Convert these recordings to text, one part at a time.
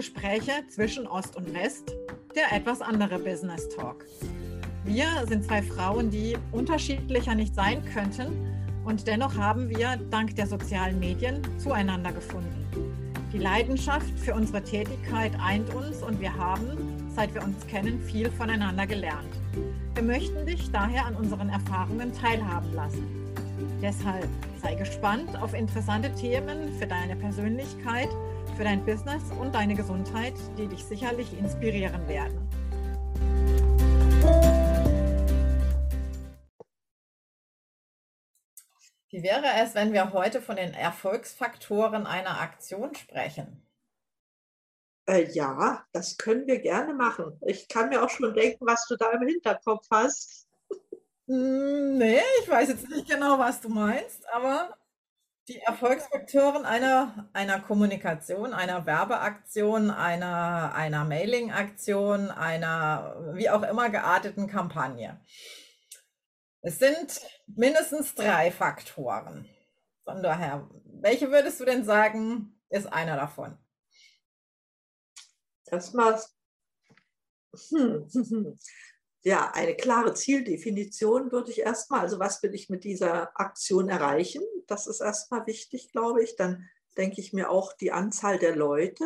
Gespräche zwischen Ost und West, der etwas andere Business Talk. Wir sind zwei Frauen, die unterschiedlicher nicht sein könnten und dennoch haben wir dank der sozialen Medien zueinander gefunden. Die Leidenschaft für unsere Tätigkeit eint uns und wir haben, seit wir uns kennen, viel voneinander gelernt. Wir möchten dich daher an unseren Erfahrungen teilhaben lassen. Deshalb sei gespannt auf interessante Themen für deine Persönlichkeit, für dein Business und deine Gesundheit, die dich sicherlich inspirieren werden. Wie wäre es, wenn wir heute von den Erfolgsfaktoren einer Aktion sprechen? Äh, ja, das können wir gerne machen. Ich kann mir auch schon denken, was du da im Hinterkopf hast. Hm, nee, ich weiß jetzt nicht genau, was du meinst, aber die Erfolgsfaktoren einer, einer Kommunikation, einer Werbeaktion, einer, einer Mailing-Aktion, einer wie auch immer gearteten Kampagne. Es sind mindestens drei Faktoren. Von daher, welche würdest du denn sagen, ist einer davon? Erstmal, hm, ja, eine klare Zieldefinition würde ich erstmal, also was will ich mit dieser Aktion erreichen? Das ist erstmal wichtig, glaube ich. Dann denke ich mir auch die Anzahl der Leute,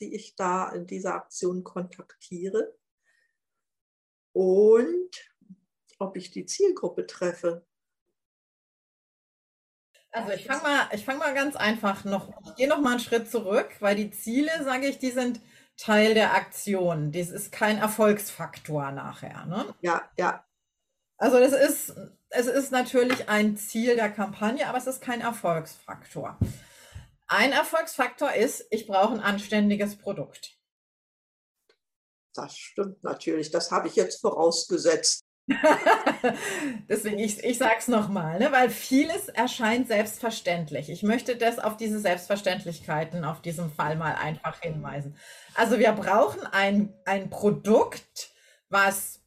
die ich da in dieser Aktion kontaktiere. Und ob ich die Zielgruppe treffe. Also ich fange mal, ich fange mal ganz einfach noch, ich gehe noch mal einen Schritt zurück, weil die Ziele, sage ich, die sind Teil der Aktion. Das ist kein Erfolgsfaktor nachher. Ne? Ja, ja. Also das ist, es ist natürlich ein Ziel der Kampagne, aber es ist kein Erfolgsfaktor. Ein Erfolgsfaktor ist, ich brauche ein anständiges Produkt. Das stimmt natürlich. Das habe ich jetzt vorausgesetzt. Deswegen, ich, ich sage es nochmal, ne? weil vieles erscheint selbstverständlich. Ich möchte das auf diese Selbstverständlichkeiten auf diesem Fall mal einfach hinweisen. Also wir brauchen ein, ein Produkt, was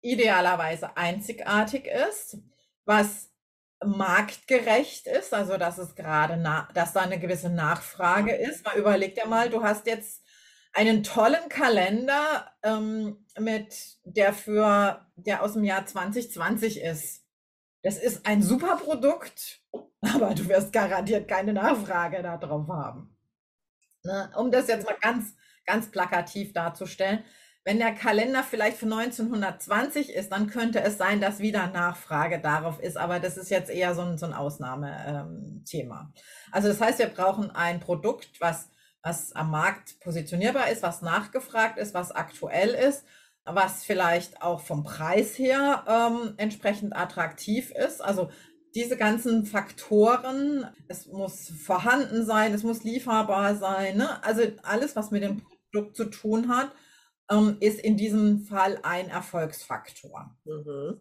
idealerweise einzigartig ist, was marktgerecht ist, also dass es gerade, dass da eine gewisse Nachfrage ist. Mal überleg dir mal, du hast jetzt einen tollen Kalender ähm, mit der für der aus dem Jahr 2020 ist. Das ist ein super Produkt, aber du wirst garantiert keine Nachfrage darauf haben. Ne? Um das jetzt mal ganz, ganz plakativ darzustellen. Wenn der Kalender vielleicht für 1920 ist, dann könnte es sein, dass wieder Nachfrage darauf ist. Aber das ist jetzt eher so ein, so ein Ausnahmethema. Ähm, also das heißt, wir brauchen ein Produkt, was was am Markt positionierbar ist, was nachgefragt ist, was aktuell ist, was vielleicht auch vom Preis her ähm, entsprechend attraktiv ist. Also diese ganzen Faktoren, es muss vorhanden sein, es muss lieferbar sein. Ne? Also alles, was mit dem Produkt zu tun hat, ähm, ist in diesem Fall ein Erfolgsfaktor. Mhm.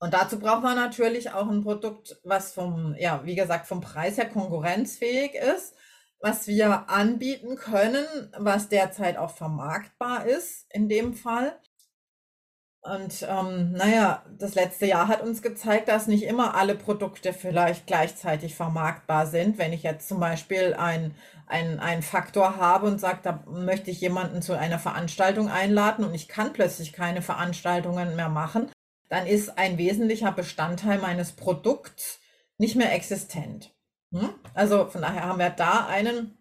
Und dazu braucht man natürlich auch ein Produkt, was vom, ja, wie gesagt, vom Preis her konkurrenzfähig ist was wir anbieten können, was derzeit auch vermarktbar ist in dem Fall. Und ähm, naja, das letzte Jahr hat uns gezeigt, dass nicht immer alle Produkte vielleicht gleichzeitig vermarktbar sind. Wenn ich jetzt zum Beispiel einen ein Faktor habe und sage, da möchte ich jemanden zu einer Veranstaltung einladen und ich kann plötzlich keine Veranstaltungen mehr machen, dann ist ein wesentlicher Bestandteil meines Produkts nicht mehr existent. Hm? Also von daher haben wir da einen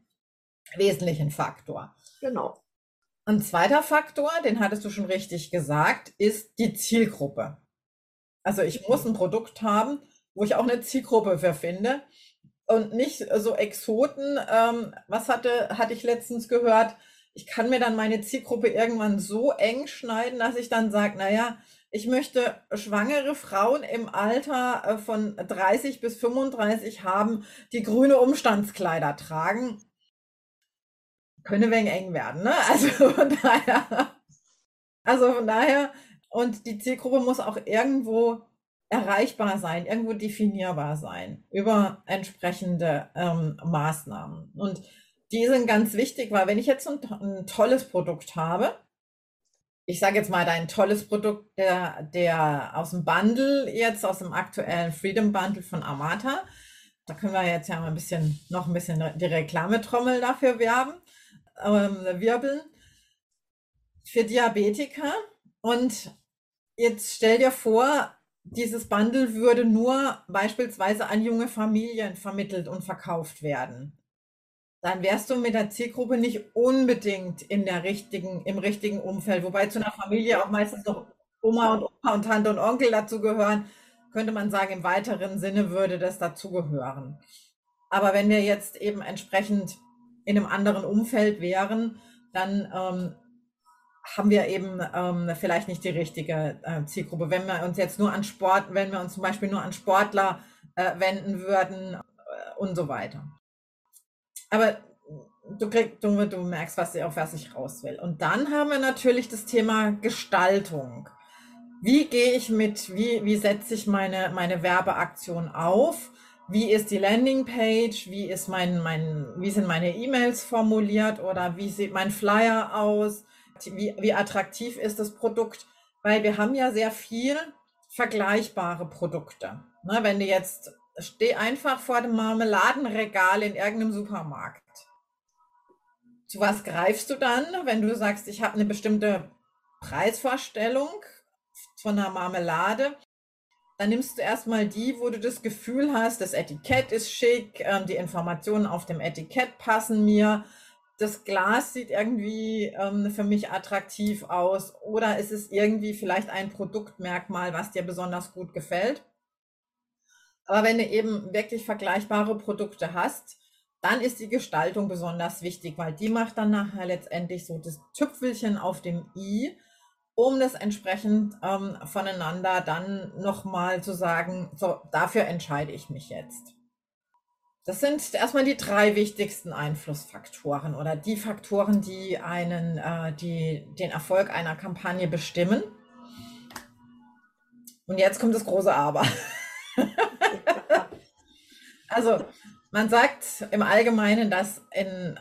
wesentlichen Faktor. Genau. Ein zweiter Faktor, den hattest du schon richtig gesagt, ist die Zielgruppe. Also ich muss ein Produkt haben, wo ich auch eine Zielgruppe für finde und nicht so Exoten. Ähm, was hatte, hatte ich letztens gehört? Ich kann mir dann meine Zielgruppe irgendwann so eng schneiden, dass ich dann sage, naja, ich möchte schwangere Frauen im Alter äh, von 30 bis 35 haben, die grüne Umstandskleider tragen. Könnte wegen eng werden, ne? Also von daher, also von daher, und die Zielgruppe muss auch irgendwo erreichbar sein, irgendwo definierbar sein über entsprechende ähm, Maßnahmen. Und die sind ganz wichtig, weil wenn ich jetzt ein, ein tolles Produkt habe, ich sage jetzt mal, dein tolles Produkt, der, der aus dem Bundle, jetzt aus dem aktuellen Freedom Bundle von Amata. Da können wir jetzt ja mal ein bisschen, noch ein bisschen die Reklametrommel dafür werben. ähm, Wirbeln für Diabetiker. Und jetzt stell dir vor, dieses Bundle würde nur beispielsweise an junge Familien vermittelt und verkauft werden. Dann wärst du mit der Zielgruppe nicht unbedingt in der richtigen, im richtigen Umfeld. Wobei zu einer Familie auch meistens noch Oma und Opa und Tante und Onkel dazugehören, könnte man sagen, im weiteren Sinne würde das dazugehören. Aber wenn wir jetzt eben entsprechend in einem anderen Umfeld wären, dann ähm, haben wir eben ähm, vielleicht nicht die richtige äh, Zielgruppe. Wenn wir uns jetzt nur an Sport, wenn wir uns zum Beispiel nur an Sportler äh, wenden würden äh, und so weiter. Aber du, krieg, du, du merkst, was, auf was ich raus will. Und dann haben wir natürlich das Thema Gestaltung. Wie gehe ich mit, wie, wie setze ich meine, meine Werbeaktion auf? Wie ist die Landingpage? Wie ist mein, mein, wie sind meine E-Mails formuliert oder wie sieht mein Flyer aus? wie, wie attraktiv ist das Produkt, weil wir haben ja sehr viel vergleichbare Produkte. Ne, wenn du jetzt, steh einfach vor dem Marmeladenregal in irgendeinem Supermarkt. Zu was greifst du dann, wenn du sagst, ich habe eine bestimmte Preisvorstellung von einer Marmelade? Dann nimmst du erstmal die, wo du das Gefühl hast, das Etikett ist schick, ähm, die Informationen auf dem Etikett passen mir, das Glas sieht irgendwie ähm, für mich attraktiv aus oder ist es irgendwie vielleicht ein Produktmerkmal, was dir besonders gut gefällt. Aber wenn du eben wirklich vergleichbare Produkte hast, dann ist die Gestaltung besonders wichtig, weil die macht dann nachher letztendlich so das Tüpfelchen auf dem i, um das entsprechend ähm, voneinander dann nochmal zu sagen, so, dafür entscheide ich mich jetzt. Das sind erstmal die drei wichtigsten Einflussfaktoren oder die Faktoren, die einen, äh, die den Erfolg einer Kampagne bestimmen. Und jetzt kommt das große Aber. Also man sagt im Allgemeinen, dass in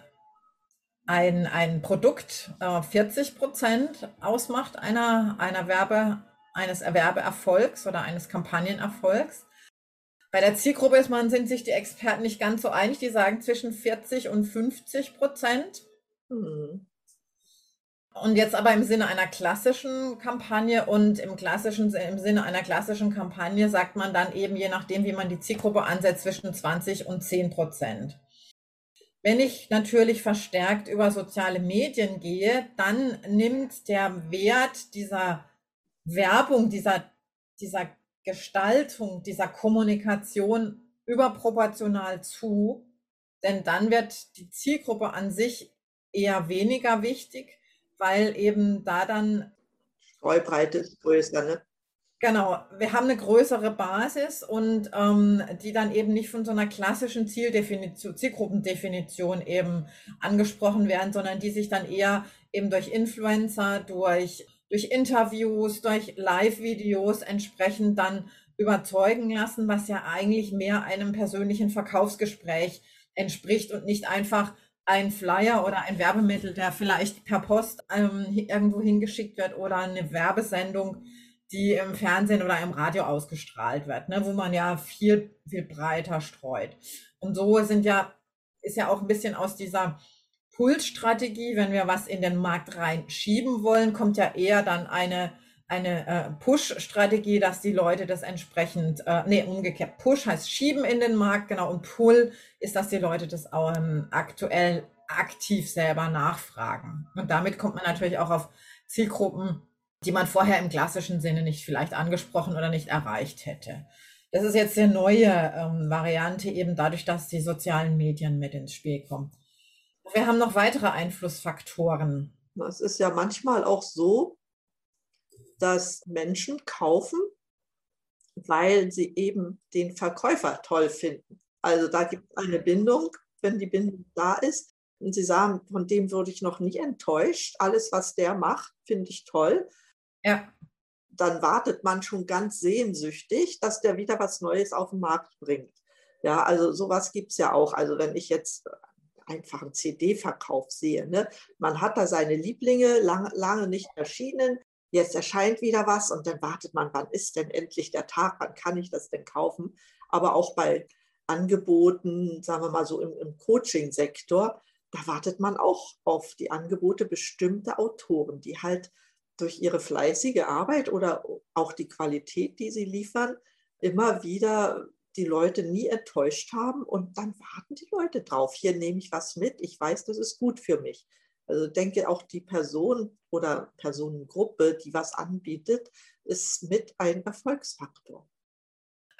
ein, ein Produkt äh, 40 Prozent ausmacht einer, einer Werbe, eines Erwerbeerfolgs oder eines Kampagnenerfolgs. Bei der Zielgruppe ist man, sind sich die Experten nicht ganz so einig. Die sagen zwischen 40 und 50 Prozent. Mhm. Und jetzt aber im Sinne einer klassischen Kampagne und im klassischen, im Sinne einer klassischen Kampagne sagt man dann eben, je nachdem, wie man die Zielgruppe ansetzt, zwischen 20 und 10 Prozent. Wenn ich natürlich verstärkt über soziale Medien gehe, dann nimmt der Wert dieser Werbung, dieser, dieser Gestaltung dieser Kommunikation überproportional zu, denn dann wird die Zielgruppe an sich eher weniger wichtig, weil eben da dann Streubreite ist größer, ne? Genau, wir haben eine größere Basis und ähm, die dann eben nicht von so einer klassischen Zieldefinition, Zielgruppendefinition eben angesprochen werden, sondern die sich dann eher eben durch Influencer, durch durch Interviews, durch Live-Videos entsprechend dann überzeugen lassen, was ja eigentlich mehr einem persönlichen Verkaufsgespräch entspricht und nicht einfach ein Flyer oder ein Werbemittel, der vielleicht per Post ähm, irgendwo hingeschickt wird oder eine Werbesendung, die im Fernsehen oder im Radio ausgestrahlt wird, ne, wo man ja viel, viel breiter streut. Und so sind ja, ist ja auch ein bisschen aus dieser Pull-Strategie, wenn wir was in den Markt reinschieben wollen, kommt ja eher dann eine, eine äh, Push-Strategie, dass die Leute das entsprechend, äh, nee, umgekehrt. Push heißt schieben in den Markt, genau, und Pull ist, dass die Leute das ähm, aktuell aktiv selber nachfragen. Und damit kommt man natürlich auch auf Zielgruppen, die man vorher im klassischen Sinne nicht vielleicht angesprochen oder nicht erreicht hätte. Das ist jetzt eine neue ähm, Variante, eben dadurch, dass die sozialen Medien mit ins Spiel kommen. Wir haben noch weitere Einflussfaktoren. Es ist ja manchmal auch so, dass Menschen kaufen, weil sie eben den Verkäufer toll finden. Also da gibt es eine Bindung, wenn die Bindung da ist. Und sie sagen, von dem würde ich noch nie enttäuscht. Alles, was der macht, finde ich toll. Ja. Dann wartet man schon ganz sehnsüchtig, dass der wieder was Neues auf den Markt bringt. Ja, also sowas gibt es ja auch. Also wenn ich jetzt einfachen CD-Verkauf sehe. Ne? Man hat da seine Lieblinge lang, lange nicht erschienen. Jetzt erscheint wieder was und dann wartet man, wann ist denn endlich der Tag, wann kann ich das denn kaufen? Aber auch bei Angeboten, sagen wir mal so im, im Coaching-Sektor, da wartet man auch auf die Angebote bestimmter Autoren, die halt durch ihre fleißige Arbeit oder auch die Qualität, die sie liefern, immer wieder die Leute nie enttäuscht haben und dann warten die Leute drauf. Hier nehme ich was mit, ich weiß, das ist gut für mich. Also denke auch die Person oder Personengruppe, die was anbietet, ist mit ein Erfolgsfaktor.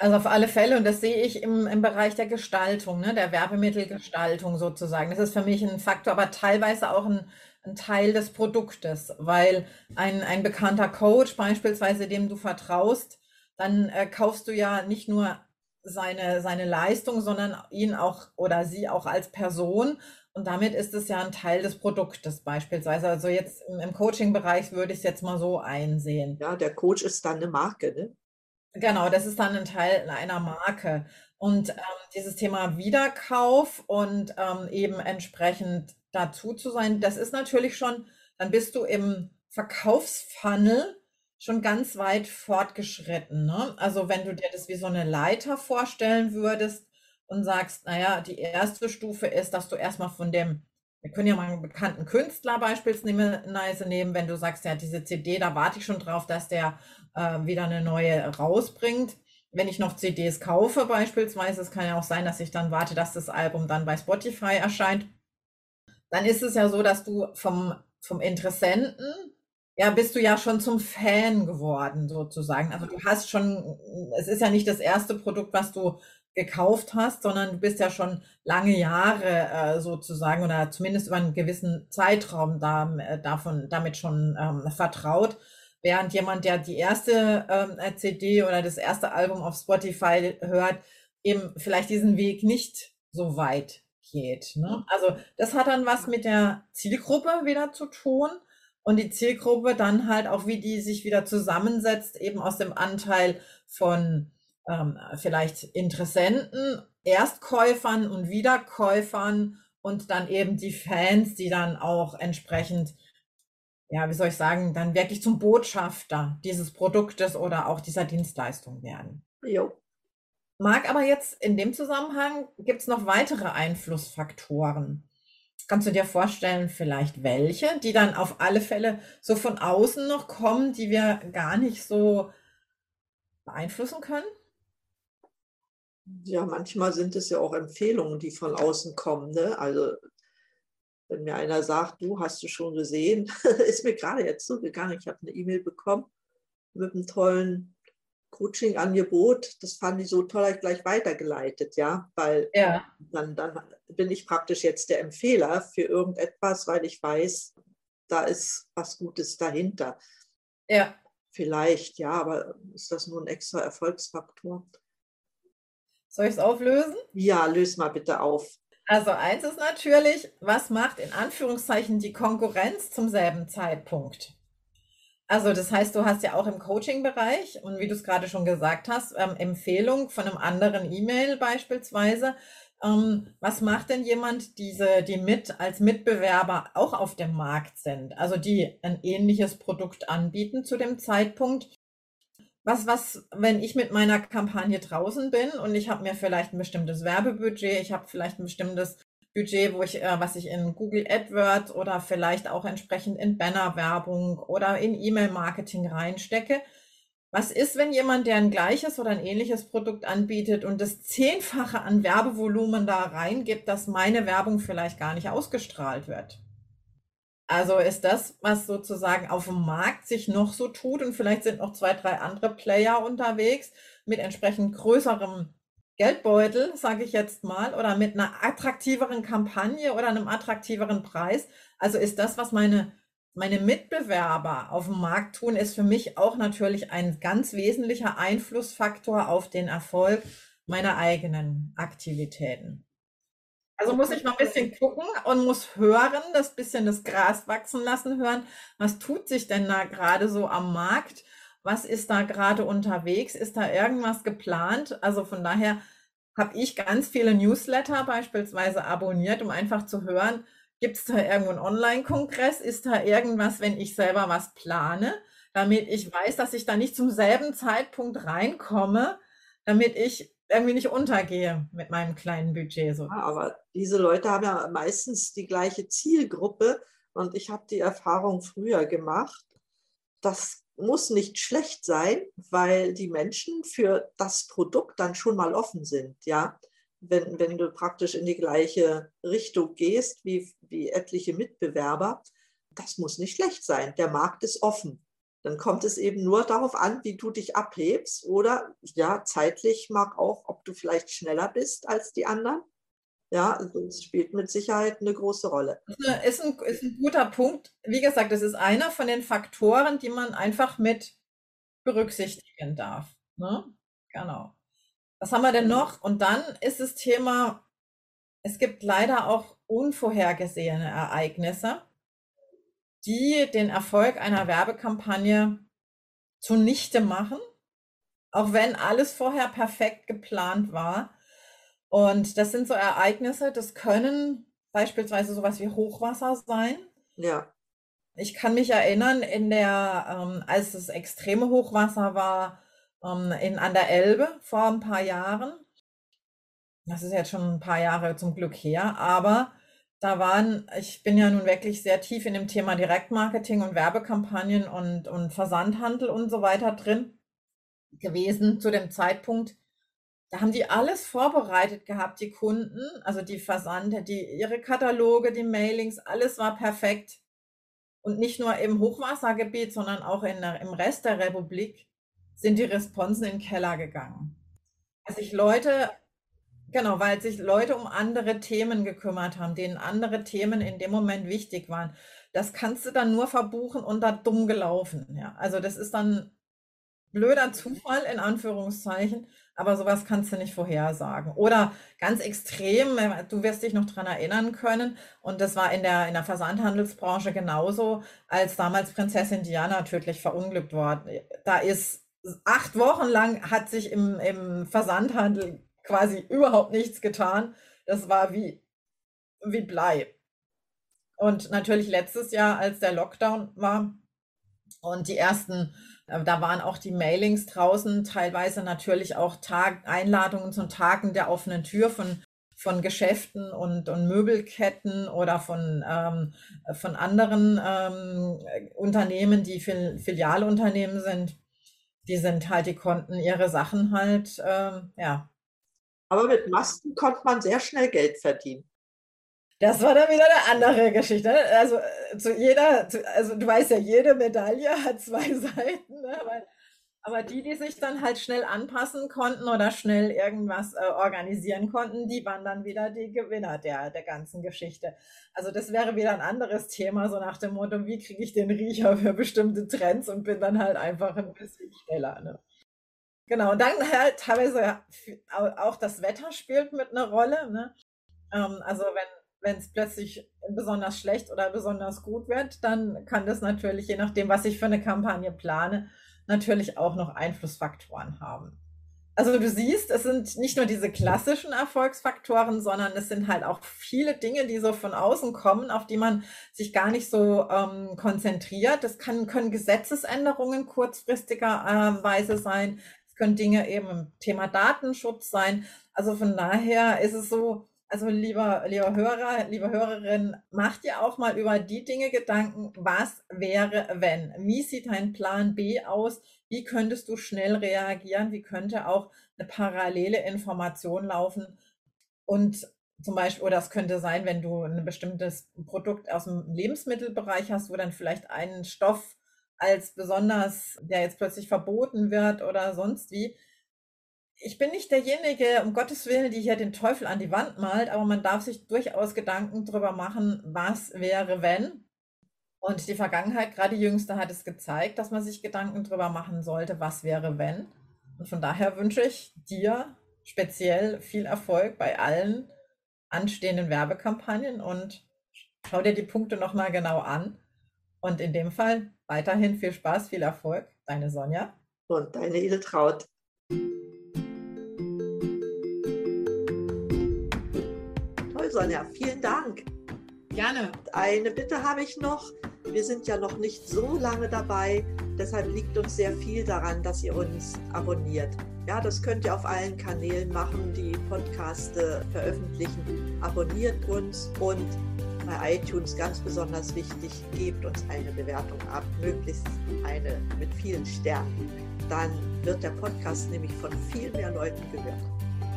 Also auf alle Fälle, und das sehe ich im, im Bereich der Gestaltung, ne, der Werbemittelgestaltung sozusagen. Das ist für mich ein Faktor, aber teilweise auch ein, ein Teil des Produktes, weil ein, ein bekannter Coach beispielsweise, dem du vertraust, dann äh, kaufst du ja nicht nur seine, seine Leistung, sondern ihn auch oder sie auch als Person. Und damit ist es ja ein Teil des Produktes beispielsweise. Also jetzt im, Coaching-Bereich würde ich es jetzt mal so einsehen. Ja, der Coach ist dann eine Marke, ne? Genau, das ist dann ein Teil einer Marke. Und ähm, dieses Thema Wiederkauf und ähm, eben entsprechend dazu zu sein, das ist natürlich schon, dann bist du im Verkaufsfunnel schon ganz weit fortgeschritten. Ne? Also wenn du dir das wie so eine Leiter vorstellen würdest und sagst, naja, die erste Stufe ist, dass du erstmal von dem, wir können ja mal einen bekannten Künstler beispielsweise nehmen, wenn du sagst, ja, diese CD, da warte ich schon drauf, dass der äh, wieder eine neue rausbringt. Wenn ich noch CDs kaufe beispielsweise, es kann ja auch sein, dass ich dann warte, dass das Album dann bei Spotify erscheint, dann ist es ja so, dass du vom, vom Interessenten ja, bist du ja schon zum Fan geworden, sozusagen. Also du hast schon, es ist ja nicht das erste Produkt, was du gekauft hast, sondern du bist ja schon lange Jahre äh, sozusagen oder zumindest über einen gewissen Zeitraum da, äh, davon, damit schon ähm, vertraut. Während jemand, der die erste ähm, CD oder das erste Album auf Spotify hört, eben vielleicht diesen Weg nicht so weit geht. Ne? Also das hat dann was mit der Zielgruppe wieder zu tun und die Zielgruppe dann halt auch, wie die sich wieder zusammensetzt, eben aus dem Anteil von ähm, vielleicht Interessenten, Erstkäufern und Wiederkäufern und dann eben die Fans, die dann auch entsprechend, ja, wie soll ich sagen, dann wirklich zum Botschafter dieses Produktes oder auch dieser Dienstleistung werden. Jo. Mag aber jetzt in dem Zusammenhang, gibt es noch weitere Einflussfaktoren. Kannst du dir vorstellen, vielleicht welche, die dann auf alle Fälle so von außen noch kommen, die wir gar nicht so beeinflussen können? Ja, manchmal sind es ja auch Empfehlungen, die von außen kommen. Ne? Also wenn mir einer sagt, du hast du schon gesehen, ist mir gerade jetzt zugegangen, ich habe eine E-Mail bekommen mit einem tollen Coaching-Angebot, das fand ich so toll, ich gleich weitergeleitet, ja, weil ja. Dann, dann bin ich praktisch jetzt der Empfehler für irgendetwas, weil ich weiß, da ist was Gutes dahinter. Ja. Vielleicht, ja, aber ist das nur ein extra Erfolgsfaktor? Soll ich es auflösen? Ja, löse mal bitte auf. Also eins ist natürlich, was macht in Anführungszeichen die Konkurrenz zum selben Zeitpunkt? Also das heißt, du hast ja auch im Coaching-Bereich und wie du es gerade schon gesagt hast, ähm, Empfehlung von einem anderen E-Mail beispielsweise. Ähm, was macht denn jemand, diese, die mit als Mitbewerber auch auf dem Markt sind, also die ein ähnliches Produkt anbieten zu dem Zeitpunkt? Was, was, wenn ich mit meiner Kampagne draußen bin und ich habe mir vielleicht ein bestimmtes Werbebudget, ich habe vielleicht ein bestimmtes Budget, wo ich, äh, was ich in Google AdWords oder vielleicht auch entsprechend in Bannerwerbung oder in E-Mail-Marketing reinstecke. Was ist, wenn jemand, der ein gleiches oder ein ähnliches Produkt anbietet und das Zehnfache an Werbevolumen da reingibt, dass meine Werbung vielleicht gar nicht ausgestrahlt wird? Also ist das, was sozusagen auf dem Markt sich noch so tut und vielleicht sind noch zwei, drei andere Player unterwegs mit entsprechend größerem Geldbeutel, sage ich jetzt mal, oder mit einer attraktiveren Kampagne oder einem attraktiveren Preis. Also ist das, was meine, meine Mitbewerber auf dem Markt tun, ist für mich auch natürlich ein ganz wesentlicher Einflussfaktor auf den Erfolg meiner eigenen Aktivitäten. Also muss ich mal ein bisschen gucken und muss hören, das bisschen das Gras wachsen lassen, hören, was tut sich denn da gerade so am Markt? was ist da gerade unterwegs? Ist da irgendwas geplant? Also von daher habe ich ganz viele Newsletter beispielsweise abonniert, um einfach zu hören, gibt es da irgendwo einen Online-Kongress? Ist da irgendwas, wenn ich selber was plane, damit ich weiß, dass ich da nicht zum selben Zeitpunkt reinkomme, damit ich irgendwie nicht untergehe mit meinem kleinen Budget. So. Ja, aber diese Leute haben ja meistens die gleiche Zielgruppe und ich habe die Erfahrung früher gemacht, das muss nicht schlecht sein, weil die Menschen für das Produkt dann schon mal offen sind, ja. Wenn, wenn du praktisch in die gleiche Richtung gehst wie, wie etliche Mitbewerber, das muss nicht schlecht sein. Der Markt ist offen. Dann kommt es eben nur darauf an, wie du dich abhebst oder ja, zeitlich mag auch, ob du vielleicht schneller bist als die anderen. Ja, also es spielt mit Sicherheit eine große Rolle. Ist ein, ist ein guter Punkt. Wie gesagt, das ist einer von den Faktoren, die man einfach mit berücksichtigen darf. Ne? Genau. Was haben wir denn noch? Und dann ist das Thema, es gibt leider auch unvorhergesehene Ereignisse die den Erfolg einer Werbekampagne zunichte machen, auch wenn alles vorher perfekt geplant war. Und das sind so Ereignisse, das können beispielsweise sowas wie Hochwasser sein. Ja. Ich kann mich erinnern, in der, ähm, als es extreme Hochwasser war ähm, in, an der Elbe vor ein paar Jahren. Das ist jetzt schon ein paar Jahre zum Glück her, aber da waren, ich bin ja nun wirklich sehr tief in dem Thema Direktmarketing und Werbekampagnen und, und Versandhandel und so weiter drin gewesen zu dem Zeitpunkt. Da haben die alles vorbereitet gehabt, die Kunden, also die Versand, die, ihre Kataloge, die Mailings, alles war perfekt. Und nicht nur im Hochwassergebiet, sondern auch in der, im Rest der Republik sind die Responsen in den Keller gegangen. Also ich Leute Genau, weil sich Leute um andere Themen gekümmert haben, denen andere Themen in dem Moment wichtig waren. Das kannst du dann nur verbuchen und da dumm gelaufen. Ja, also das ist dann blöder Zufall in Anführungszeichen, aber sowas kannst du nicht vorhersagen. Oder ganz extrem, äh, du wirst dich noch dran erinnern können, und das war in der, in der Versandhandelsbranche genauso, als damals Prinzessin Diana tödlich verunglückt worden. Da ist acht Wochen lang hat sich im, im Versandhandel quasi überhaupt nichts getan. Das war wie, wie Blei. Und natürlich letztes Jahr, als der Lockdown war und die ersten, äh, da waren auch die Mailings draußen, teilweise natürlich auch Tag, Einladungen zum Tagen der offenen Tür von, von Geschäften und, und Möbelketten oder von, ähm, von anderen ähm, Unternehmen, die Fil Filialunternehmen sind. Die sind halt, die konnten ihre Sachen halt, ähm, ja, aber mit Masken konnte man sehr schnell Geld verdienen. Das war dann wieder eine andere Geschichte. Ne? Also äh, zu jeder, zu, also du weißt ja, jede Medaille hat zwei Seiten. Ne? Aber, aber, die, die sich dann halt schnell anpassen konnten oder schnell irgendwas äh, organisieren konnten, die waren dann wieder die Gewinner der, der ganzen Geschichte. Also das wäre wieder ein anderes Thema, so nach dem Motto, wie kriege ich den Riecher für bestimmte Trends und bin dann halt einfach ein bisschen schneller. Ne? Genau, und dann halt teilweise auch das Wetter spielt mit einer Rolle. Ne? Ähm, also wenn es plötzlich besonders schlecht oder besonders gut wird, dann kann das natürlich, je nachdem, was ich für eine Kampagne plane, natürlich auch noch Einflussfaktoren haben. Also du siehst, es sind nicht nur diese klassischen Erfolgsfaktoren, sondern es sind halt auch viele Dinge, die so von außen kommen, auf die man sich gar nicht so ähm, konzentriert. Das kann, können Gesetzesänderungen kurzfristiger äh, Weise sein können Dinge eben im Thema Datenschutz sein. Also von daher ist es so, also lieber, lieber Hörer, liebe Hörerin, mach dir auch mal über die Dinge Gedanken, was wäre, wenn? Wie sieht dein Plan B aus? Wie könntest du schnell reagieren? Wie könnte auch eine parallele Information laufen? Und zum Beispiel, oder es könnte sein, wenn du ein bestimmtes Produkt aus dem Lebensmittelbereich hast, wo dann vielleicht ein Stoff als besonders, der jetzt plötzlich verboten wird oder sonst wie. Ich bin nicht derjenige, um Gottes Willen, die hier den Teufel an die Wand malt, aber man darf sich durchaus Gedanken darüber machen, was wäre, wenn. Und die Vergangenheit, gerade die jüngste, hat es gezeigt, dass man sich Gedanken darüber machen sollte, was wäre, wenn. Und von daher wünsche ich dir speziell viel Erfolg bei allen anstehenden Werbekampagnen und schau dir die Punkte nochmal genau an. Und in dem Fall weiterhin viel Spaß, viel Erfolg. Deine Sonja. Und deine Edeltraut. Toll, Sonja. Vielen Dank. Gerne. Eine Bitte habe ich noch. Wir sind ja noch nicht so lange dabei. Deshalb liegt uns sehr viel daran, dass ihr uns abonniert. Ja, das könnt ihr auf allen Kanälen machen, die Podcaste veröffentlichen. Abonniert uns und bei iTunes ganz besonders wichtig, gebt uns eine Bewertung ab, möglichst eine mit vielen Sternen. Dann wird der Podcast nämlich von viel mehr Leuten gehört.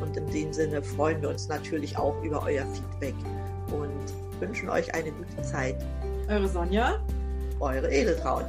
Und in dem Sinne freuen wir uns natürlich auch über euer Feedback und wünschen euch eine gute Zeit. Eure Sonja. Eure Edeltraut.